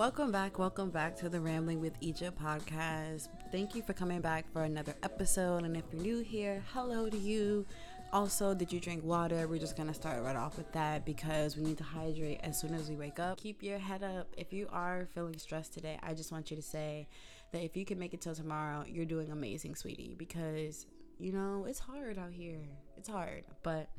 Welcome back, welcome back to the Rambling with Egypt podcast. Thank you for coming back for another episode. And if you're new here, hello to you. Also, did you drink water? We're just gonna start right off with that because we need to hydrate as soon as we wake up. Keep your head up. If you are feeling stressed today, I just want you to say that if you can make it till tomorrow, you're doing amazing, sweetie, because you know it's hard out here. It's hard. But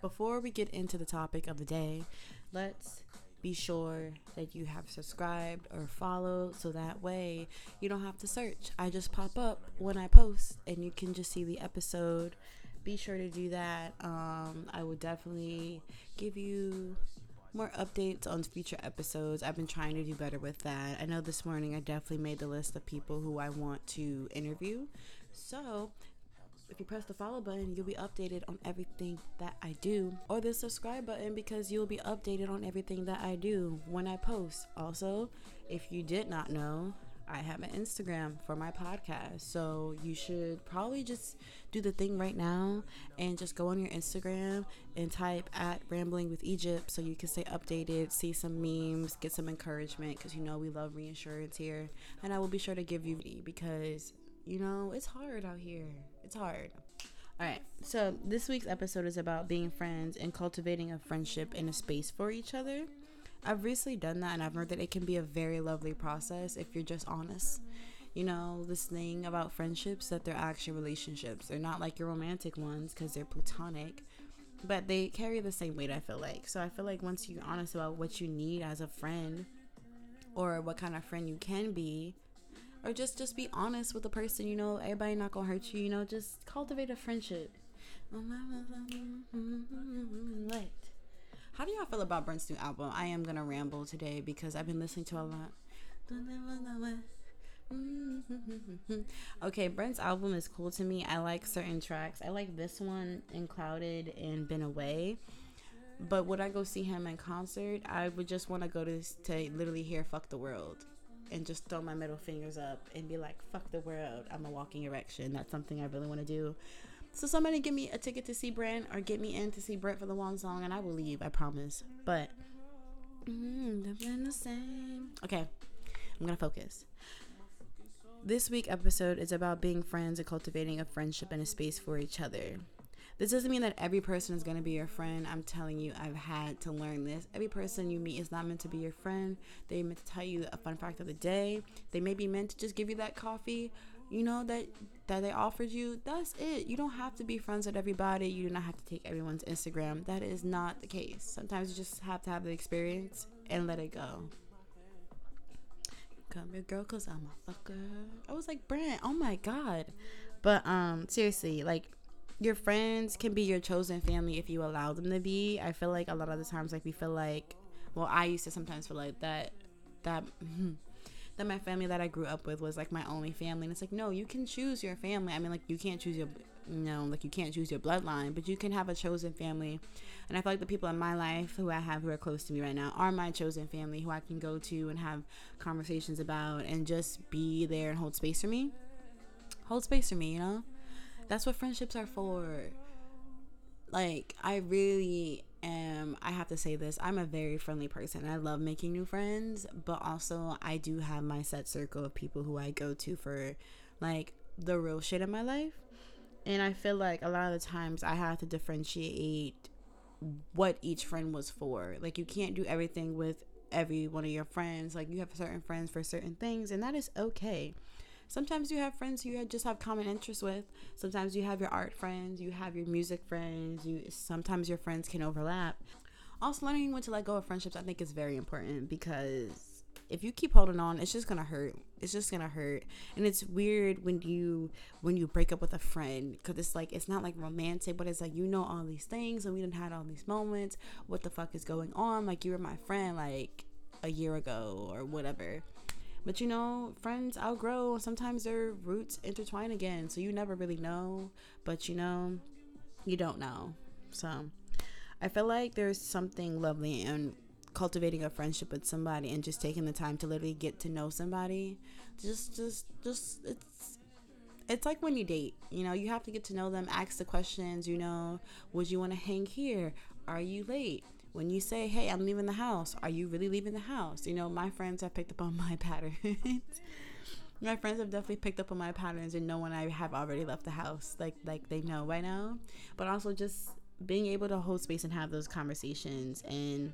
before we get into the topic of the day, let's be sure that you have subscribed or followed so that way you don't have to search. I just pop up when I post and you can just see the episode. Be sure to do that. Um, I will definitely give you more updates on future episodes. I've been trying to do better with that. I know this morning I definitely made the list of people who I want to interview. So if you press the follow button, you'll be updated on everything that I do, or the subscribe button because you'll be updated on everything that I do when I post. Also, if you did not know, I have an Instagram for my podcast. So you should probably just do the thing right now and just go on your Instagram and type at Rambling with Egypt so you can stay updated, see some memes, get some encouragement because you know we love reinsurance here. And I will be sure to give you because you know it's hard out here. It's hard. All right. So this week's episode is about being friends and cultivating a friendship in a space for each other. I've recently done that and I've heard that it can be a very lovely process if you're just honest. You know, this thing about friendships that they're actually relationships. They're not like your romantic ones because they're platonic, but they carry the same weight, I feel like. So I feel like once you're honest about what you need as a friend or what kind of friend you can be, or just just be honest with the person you know everybody not gonna hurt you you know just cultivate a friendship. How do y'all feel about brent's new album? I am gonna ramble today because i've been listening to a lot. Okay brent's album is cool to me. I like certain tracks. I like this one and clouded and been away. But would i go see him in concert? I would just want to go to to literally hear fuck the world and just throw my middle fingers up and be like, fuck the world. I'm a walking erection. That's something I really want to do. So somebody give me a ticket to see Brent or get me in to see Brent for the one song and I will leave, I promise. But mm, the same. Okay, I'm gonna focus. This week episode is about being friends and cultivating a friendship and a space for each other. This doesn't mean that every person is going to be your friend. I'm telling you, I've had to learn this. Every person you meet is not meant to be your friend. They meant to tell you a fun fact of the day. They may be meant to just give you that coffee, you know, that that they offered you. That's it. You don't have to be friends with everybody. You do not have to take everyone's Instagram. That is not the case. Sometimes you just have to have the experience and let it go. Come here, girl, cause I'm a fucker. I was like, Brent, oh my god. But um, seriously, like your friends can be your chosen family if you allow them to be. I feel like a lot of the times, like we feel like, well, I used to sometimes feel like that, that, hmm, that my family that I grew up with was like my only family. And it's like, no, you can choose your family. I mean, like you can't choose your, you know, like you can't choose your bloodline, but you can have a chosen family. And I feel like the people in my life who I have who are close to me right now are my chosen family who I can go to and have conversations about and just be there and hold space for me. Hold space for me, you know? That's what friendships are for. Like, I really am, I have to say this, I'm a very friendly person. I love making new friends, but also I do have my set circle of people who I go to for like the real shit in my life. And I feel like a lot of the times I have to differentiate what each friend was for. Like, you can't do everything with every one of your friends. Like, you have certain friends for certain things, and that is okay. Sometimes you have friends who you just have common interests with. Sometimes you have your art friends, you have your music friends. You sometimes your friends can overlap. Also, learning when to let go of friendships, I think, is very important because if you keep holding on, it's just gonna hurt. It's just gonna hurt, and it's weird when you when you break up with a friend because it's like it's not like romantic, but it's like you know all these things and we didn't had all these moments. What the fuck is going on? Like you were my friend like a year ago or whatever. But you know, friends outgrow. Sometimes their roots intertwine again. So you never really know. But you know, you don't know. So I feel like there's something lovely in cultivating a friendship with somebody and just taking the time to literally get to know somebody. Just, just, just, it's it's like when you date you know you have to get to know them ask the questions you know would you want to hang here are you late when you say, "Hey, I'm leaving the house," are you really leaving the house? You know, my friends have picked up on my patterns. my friends have definitely picked up on my patterns and know when I have already left the house. Like like they know by now. But also just being able to hold space and have those conversations and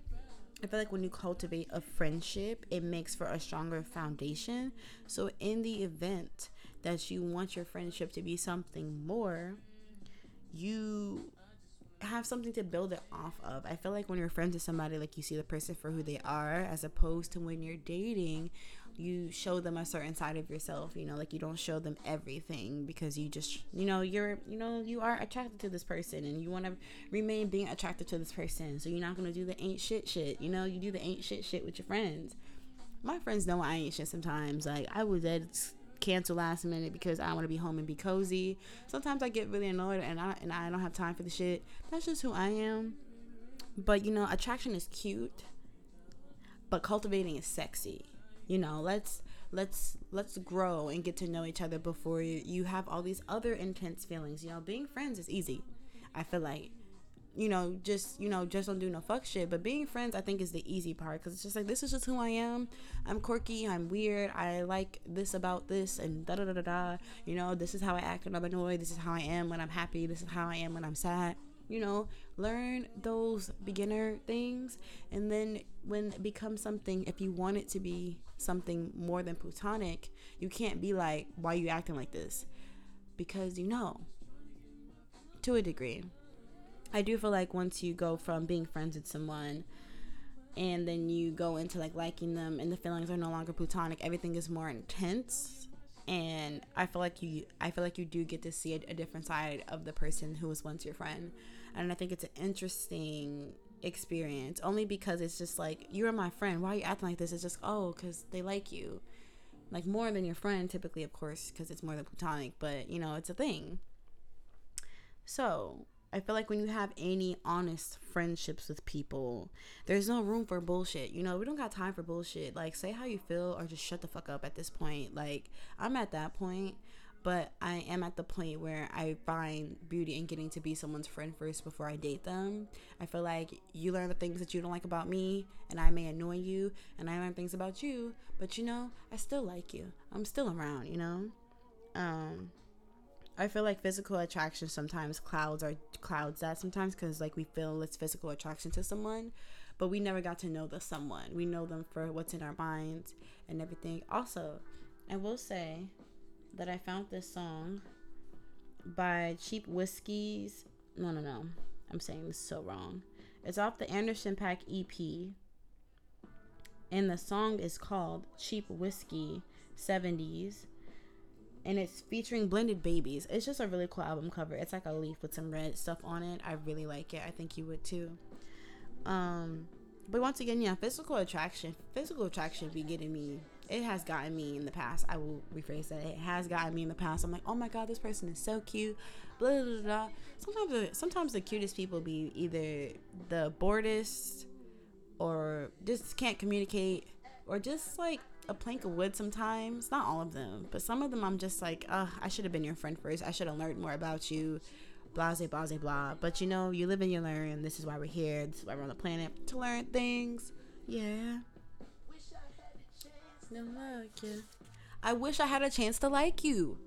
I feel like when you cultivate a friendship, it makes for a stronger foundation. So, in the event that you want your friendship to be something more, you have something to build it off of. I feel like when you're friends with somebody, like you see the person for who they are, as opposed to when you're dating, you show them a certain side of yourself. You know, like you don't show them everything because you just, you know, you're, you know, you are attracted to this person and you want to remain being attracted to this person. So you're not gonna do the ain't shit shit. You know, you do the ain't shit shit with your friends. My friends know I ain't shit sometimes. Like I was dead cancel last minute because I want to be home and be cozy. Sometimes I get really annoyed and I and I don't have time for the shit. That's just who I am. But you know, attraction is cute, but cultivating is sexy. You know, let's let's let's grow and get to know each other before you, you have all these other intense feelings. You know, being friends is easy. I feel like you know, just you know, just don't do no fuck shit. But being friends, I think, is the easy part because it's just like this is just who I am. I'm quirky. I'm weird. I like this about this and da da da da da. You know, this is how I act when I'm annoyed. This is how I am when I'm happy. This is how I am when I'm sad. You know, learn those beginner things, and then when it becomes something, if you want it to be something more than platonic, you can't be like, "Why you acting like this?" Because you know, to a degree I do feel like once you go from being friends with someone and then you go into like liking them and the feelings are no longer platonic, everything is more intense. And I feel like you I feel like you do get to see a, a different side of the person who was once your friend. And I think it's an interesting experience only because it's just like you're my friend. Why are you acting like this? It's just oh, because they like you, like more than your friend typically, of course, because it's more than platonic. But you know, it's a thing. So I feel like when you have any honest friendships with people, there's no room for bullshit. You know, we don't got time for bullshit. Like, say how you feel or just shut the fuck up at this point. Like, I'm at that point, but I am at the point where I find beauty in getting to be someone's friend first before I date them. I feel like you learn the things that you don't like about me, and I may annoy you, and I learn things about you, but you know, I still like you. I'm still around, you know? Um, I feel like physical attraction sometimes clouds or clouds that sometimes because like we feel it's physical attraction to someone, but we never got to know the someone. We know them for what's in our minds and everything. Also, I will say that I found this song by Cheap Whiskies. No, no, no. I'm saying this so wrong. It's off the Anderson .Paak EP. And the song is called Cheap Whiskey 70s and it's featuring blended babies. It's just a really cool album cover. It's like a leaf with some red stuff on it. I really like it. I think you would too. Um, but once again, yeah, physical attraction. Physical attraction be getting me. It has gotten me in the past. I will rephrase that. It has gotten me in the past. I'm like, oh my god, this person is so cute. Blah blah blah. Sometimes, the, sometimes the cutest people be either the boredest, or just can't communicate, or just like a plank of wood sometimes. Not all of them, but some of them I'm just like, uh, I should have been your friend first. I should have learned more about you. Blase, blase, blah. Blah. But you know, you live and you learn. This is why we're here. This is why we're on the planet to learn things. Yeah. No like you. I wish I had a chance to like you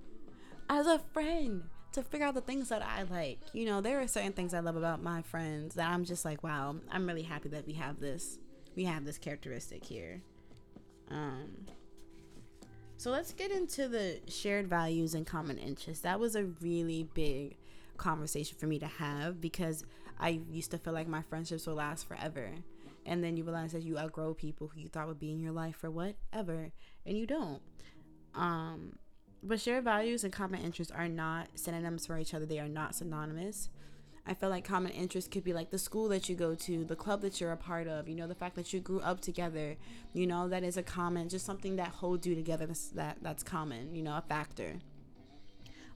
as a friend to figure out the things that I like. You know, there are certain things I love about my friends that I'm just like, wow, I'm really happy that we have this. We have this characteristic here. Um, so let's get into the shared values and common interests. That was a really big conversation for me to have because I used to feel like my friendships will last forever. And then you realize that you outgrow people who you thought would be in your life for whatever, and you don't. Um, but shared values and common interests are not synonyms for each other, they are not synonymous. I feel like common interests could be like the school that you go to, the club that you're a part of, you know, the fact that you grew up together, you know, that is a common, just something that holds you together that's, that that's common, you know, a factor.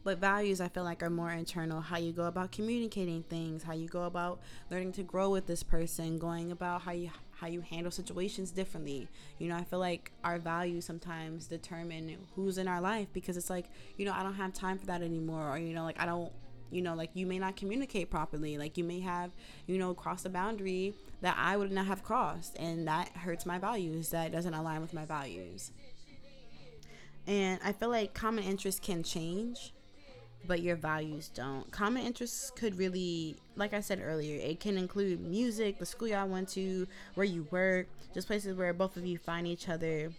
But values, I feel like, are more internal. How you go about communicating things, how you go about learning to grow with this person, going about how you how you handle situations differently. You know, I feel like our values sometimes determine who's in our life because it's like, you know, I don't have time for that anymore, or you know, like I don't you know like you may not communicate properly like you may have you know crossed a boundary that i would not have crossed and that hurts my values that doesn't align with my values. And i feel like common interests can change but your values don't. Common interests could really like i said earlier it can include music the school y'all went to where you work just places where both of you find each other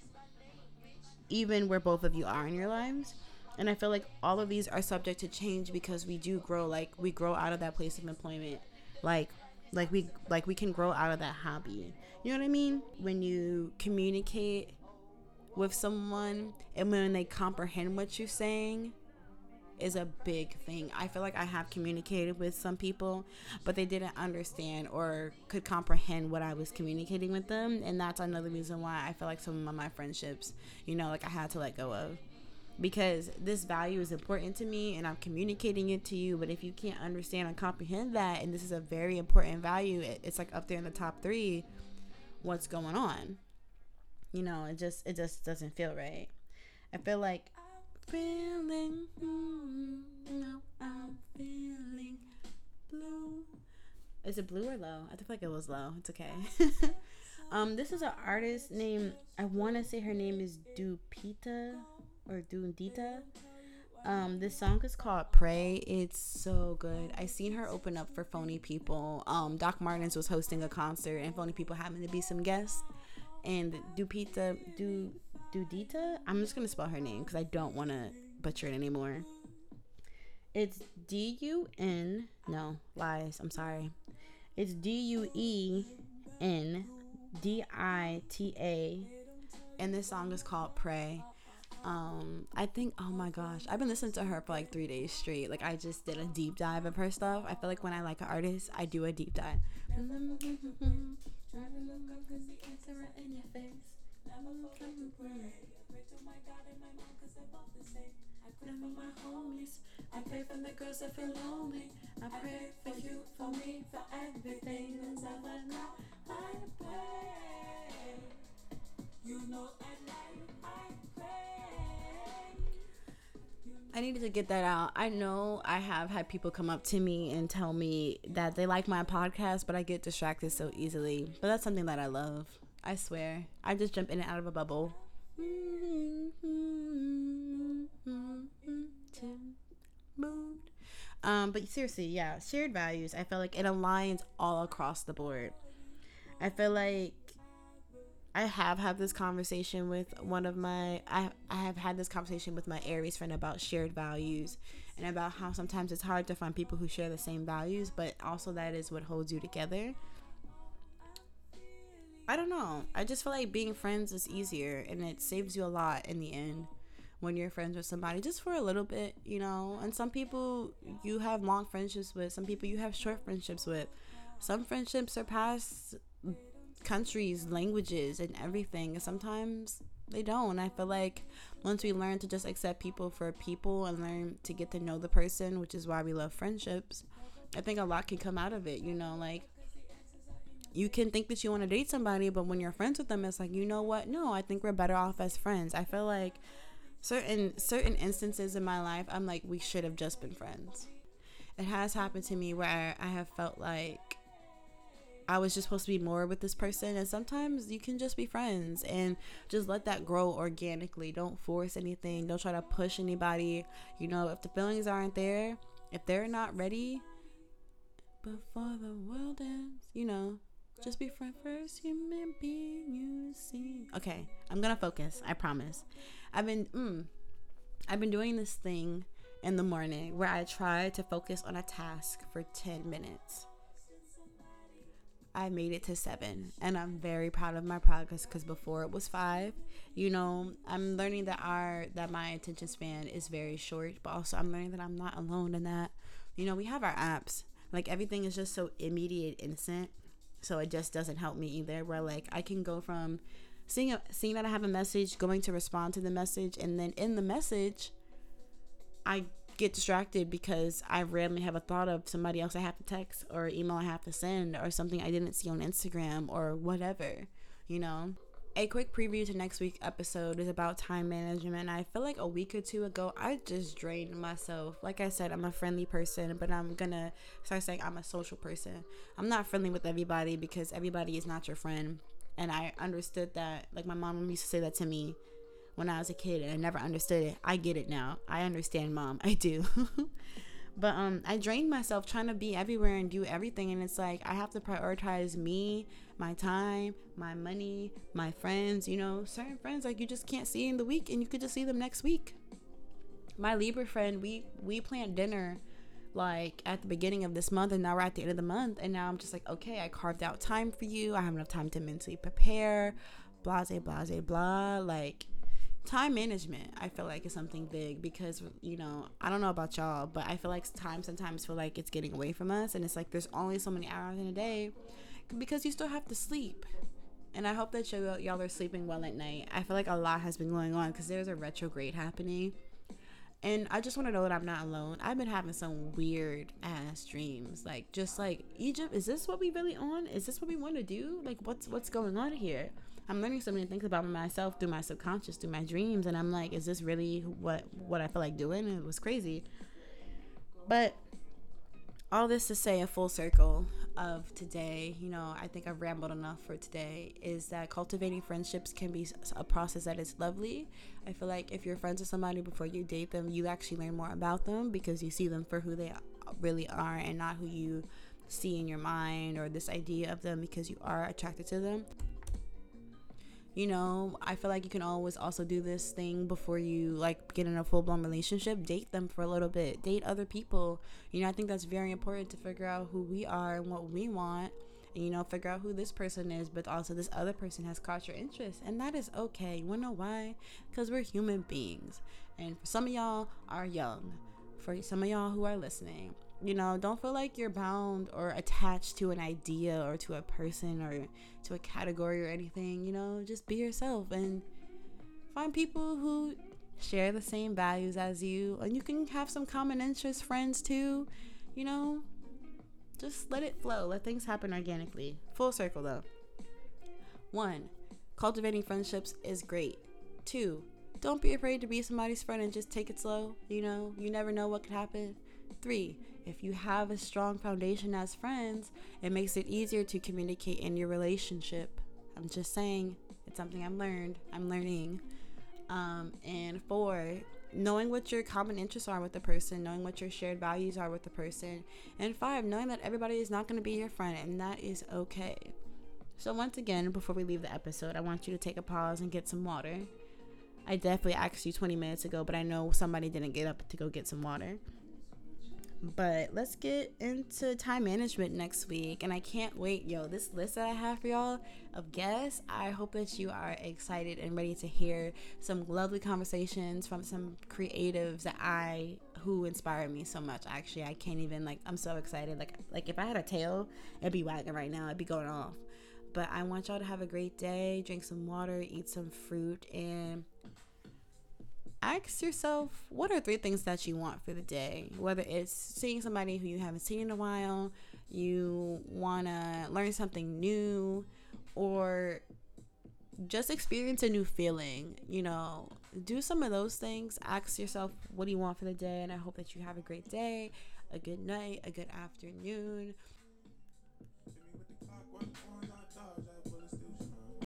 even where both of you are in your lives and I feel like all of these are subject to change because we do grow like we grow out of that place of employment. Like like we like we can grow out of that hobby. You know what I mean? When you communicate with someone and when they comprehend what you're saying is a big thing. I feel like I have communicated with some people, but they didn't understand or could comprehend what I was communicating with them, and that's another reason why I feel like some of my friendships, you know, like I had to let go of because this value is important to me and I'm communicating it to you. But if you can't understand and comprehend that, and this is a very important value, it's like up there in the top three, what's going on? You know, it just it just doesn't feel right. I feel like feeling, mm, I'm feeling blue. Is it blue or low? I feel like it was low. It's okay. um, this is an artist named I want to say her name is Dupita or Dundita. Um, this song is called Pray. It's so good. I seen her open up for Phony Ppl. Um, Doc Martens was hosting a concert, and Phony Ppl happened to be some guests. And Dupita, Du, Dudita. I'm just gonna spell her name because I don't want to butcher it anymore. It's D U N. No lies. I'm sorry. It's D U E N D I T A, and this song is called Pray. Um, I think, oh my gosh, I've been listening to her for like three days straight. Like, I just did a deep dive of her stuff. I feel like when I like an artist, I do a deep dive. I pray for the girls that feel lonely. I pray for you, for me, for everything that's ever not. I. You know, night I needed to get that out. I know I have had people come up to me and tell me that they like my podcast, but I get distracted so easily. But that's something that I love. I swear. I just jump in and out of a bubble. Um, but seriously, yeah, shared values. I feel like it aligns all across the board. I feel like I have had this conversation with one of my I I have had this conversation with my Aries friend about shared values and about how sometimes it's hard to find people who share the same values, but also that is what holds you together. I don't know. I just feel like being friends is easier and it saves you a lot in the end when you're friends with somebody just for a little bit, you know. And some people you have long friendships with, some people you have short friendships with. Some friendships surpass countries, languages, and everything. Sometimes they don't. I feel like once we learn to just accept people for people and learn to get to know the person, which is why we love friendships, I think a lot can come out of it. You know, like you can think that you want to date somebody, but when you're friends with them, it's like, you know what? No, I think we're better off as friends. I feel like certain certain instances in my life, I'm like, we should have just been friends. It has happened to me where I have felt like I was just supposed to be more with this person. And sometimes you can just be friends and just let that grow organically. Don't force anything. Don't try to push anybody. You know, if the feelings aren't there, if they're not ready before the world ends, you know, just be friend first human being you see. Okay, I'm gonna focus. I promise. I've been mm, I've been doing this thing in the morning where I try to focus on a task for 10 minutes. I made it to seven, and I'm very proud of my progress because before it was five. You know, I'm learning that our that my attention span is very short, but also I'm learning that I'm not alone in that. You know, we have our apps. Like everything is just so immediate, instant. So it just doesn't help me either. Where like I can go from seeing a, seeing that I have a message, going to respond to the message, and then in the message, I get distracted because I randomly have a thought of somebody else I have to text or email I have to send or something I didn't see on Instagram or whatever, you know? a quick preview to next week's episode is about time management. I feel like a week or two ago, I just drained myself. Like I said, I'm a friendly person, but I'm gonna start saying I'm a social person. I'm not friendly with everybody because everybody is not your friend. And I understood that. Like my mom used to say that to me when I was a kid, and I never understood it. I get it now. I understand, mom. I do. but um, I drained myself trying to be everywhere and do everything, and it's like I have to prioritize me my time, my money, my friends, you know, certain friends like you just can't see in the week and you could just see them next week. My Libra friend, we we planned dinner like at the beginning of this month and now we're at the end of the month and now I'm just like, okay, I carved out time for you. I have enough time to mentally prepare, blase, blase, blah. Like time management i feel like is something big because you know i don't know about y'all but i feel like time sometimes feel like it's getting away from us and it's like there's only so many hours in a day because you still have to sleep. And I hope that y'all, y'all are sleeping well at night. I feel like a lot has been going on because there's a retrograde happening. And I just want to know that I'm not alone. I've been having some weird ass dreams. Like just like Egypt, is this what we really on? Is this what we want to do? Like what's what's going on here? I'm learning so many things about myself through my subconscious, through my dreams, and I'm like, is this really what what I feel like doing? It was crazy. But all this to say a full circle of today you know i think i've rambled enough for today is that cultivating friendships can be a process that is lovely i feel like if you're friends with somebody before you date them you actually learn more about them because you see them for who they really are and not who you see in your mind or this idea of them because you are attracted to them you know, I feel like you can always also do this thing before you like get in a full blown relationship. Date them for a little bit. Date other people. You know, I think that's very important to figure out who we are and what we want. And, you know, figure out who this person is, but also this other person has caught your interest. And that is okay. You wanna know why? Because we're human beings. And for some of y'all are young. For some of y'all who are listening, you know, don't feel like you're bound or attached to an idea or to a person or to a category or anything. You know, just be yourself and find people who share the same values as you. And you can have some common interest friends too. You know, just let it flow. Let things happen organically. Full circle though. One, cultivating friendships is great. Two, don't be afraid to be somebody's friend and just take it slow. You know, you never know what could happen. Three, if you have a strong foundation as friends, it makes it easier to communicate in your relationship. I'm just saying, it's something I've learned. I'm learning. Um, and four, knowing what your common interests are with the person, knowing what your shared values are with the person. And five, knowing that everybody is not going to be your friend, and that is okay. So, once again, before we leave the episode, I want you to take a pause and get some water. I definitely asked you 20 minutes ago, but I know somebody didn't get up to go get some water. But let's get into time management next week. And I can't wait. Yo, this list that I have for y'all of guests, I hope that you are excited and ready to hear some lovely conversations from some creatives that I who inspire me so much. Actually, I can't even like I'm so excited. Like like if I had a tail, it'd be wagging right now. It'd be going off. But I want y'all to have a great day, drink some water, eat some fruit, and ask yourself what are three things that you want for the day? Whether it's seeing somebody who you haven't seen in a while you want to learn something new or just experience a new feeling you know do some of those things. Ask yourself what do you want for the day? And i hope that you have a great day a good night a good afternoon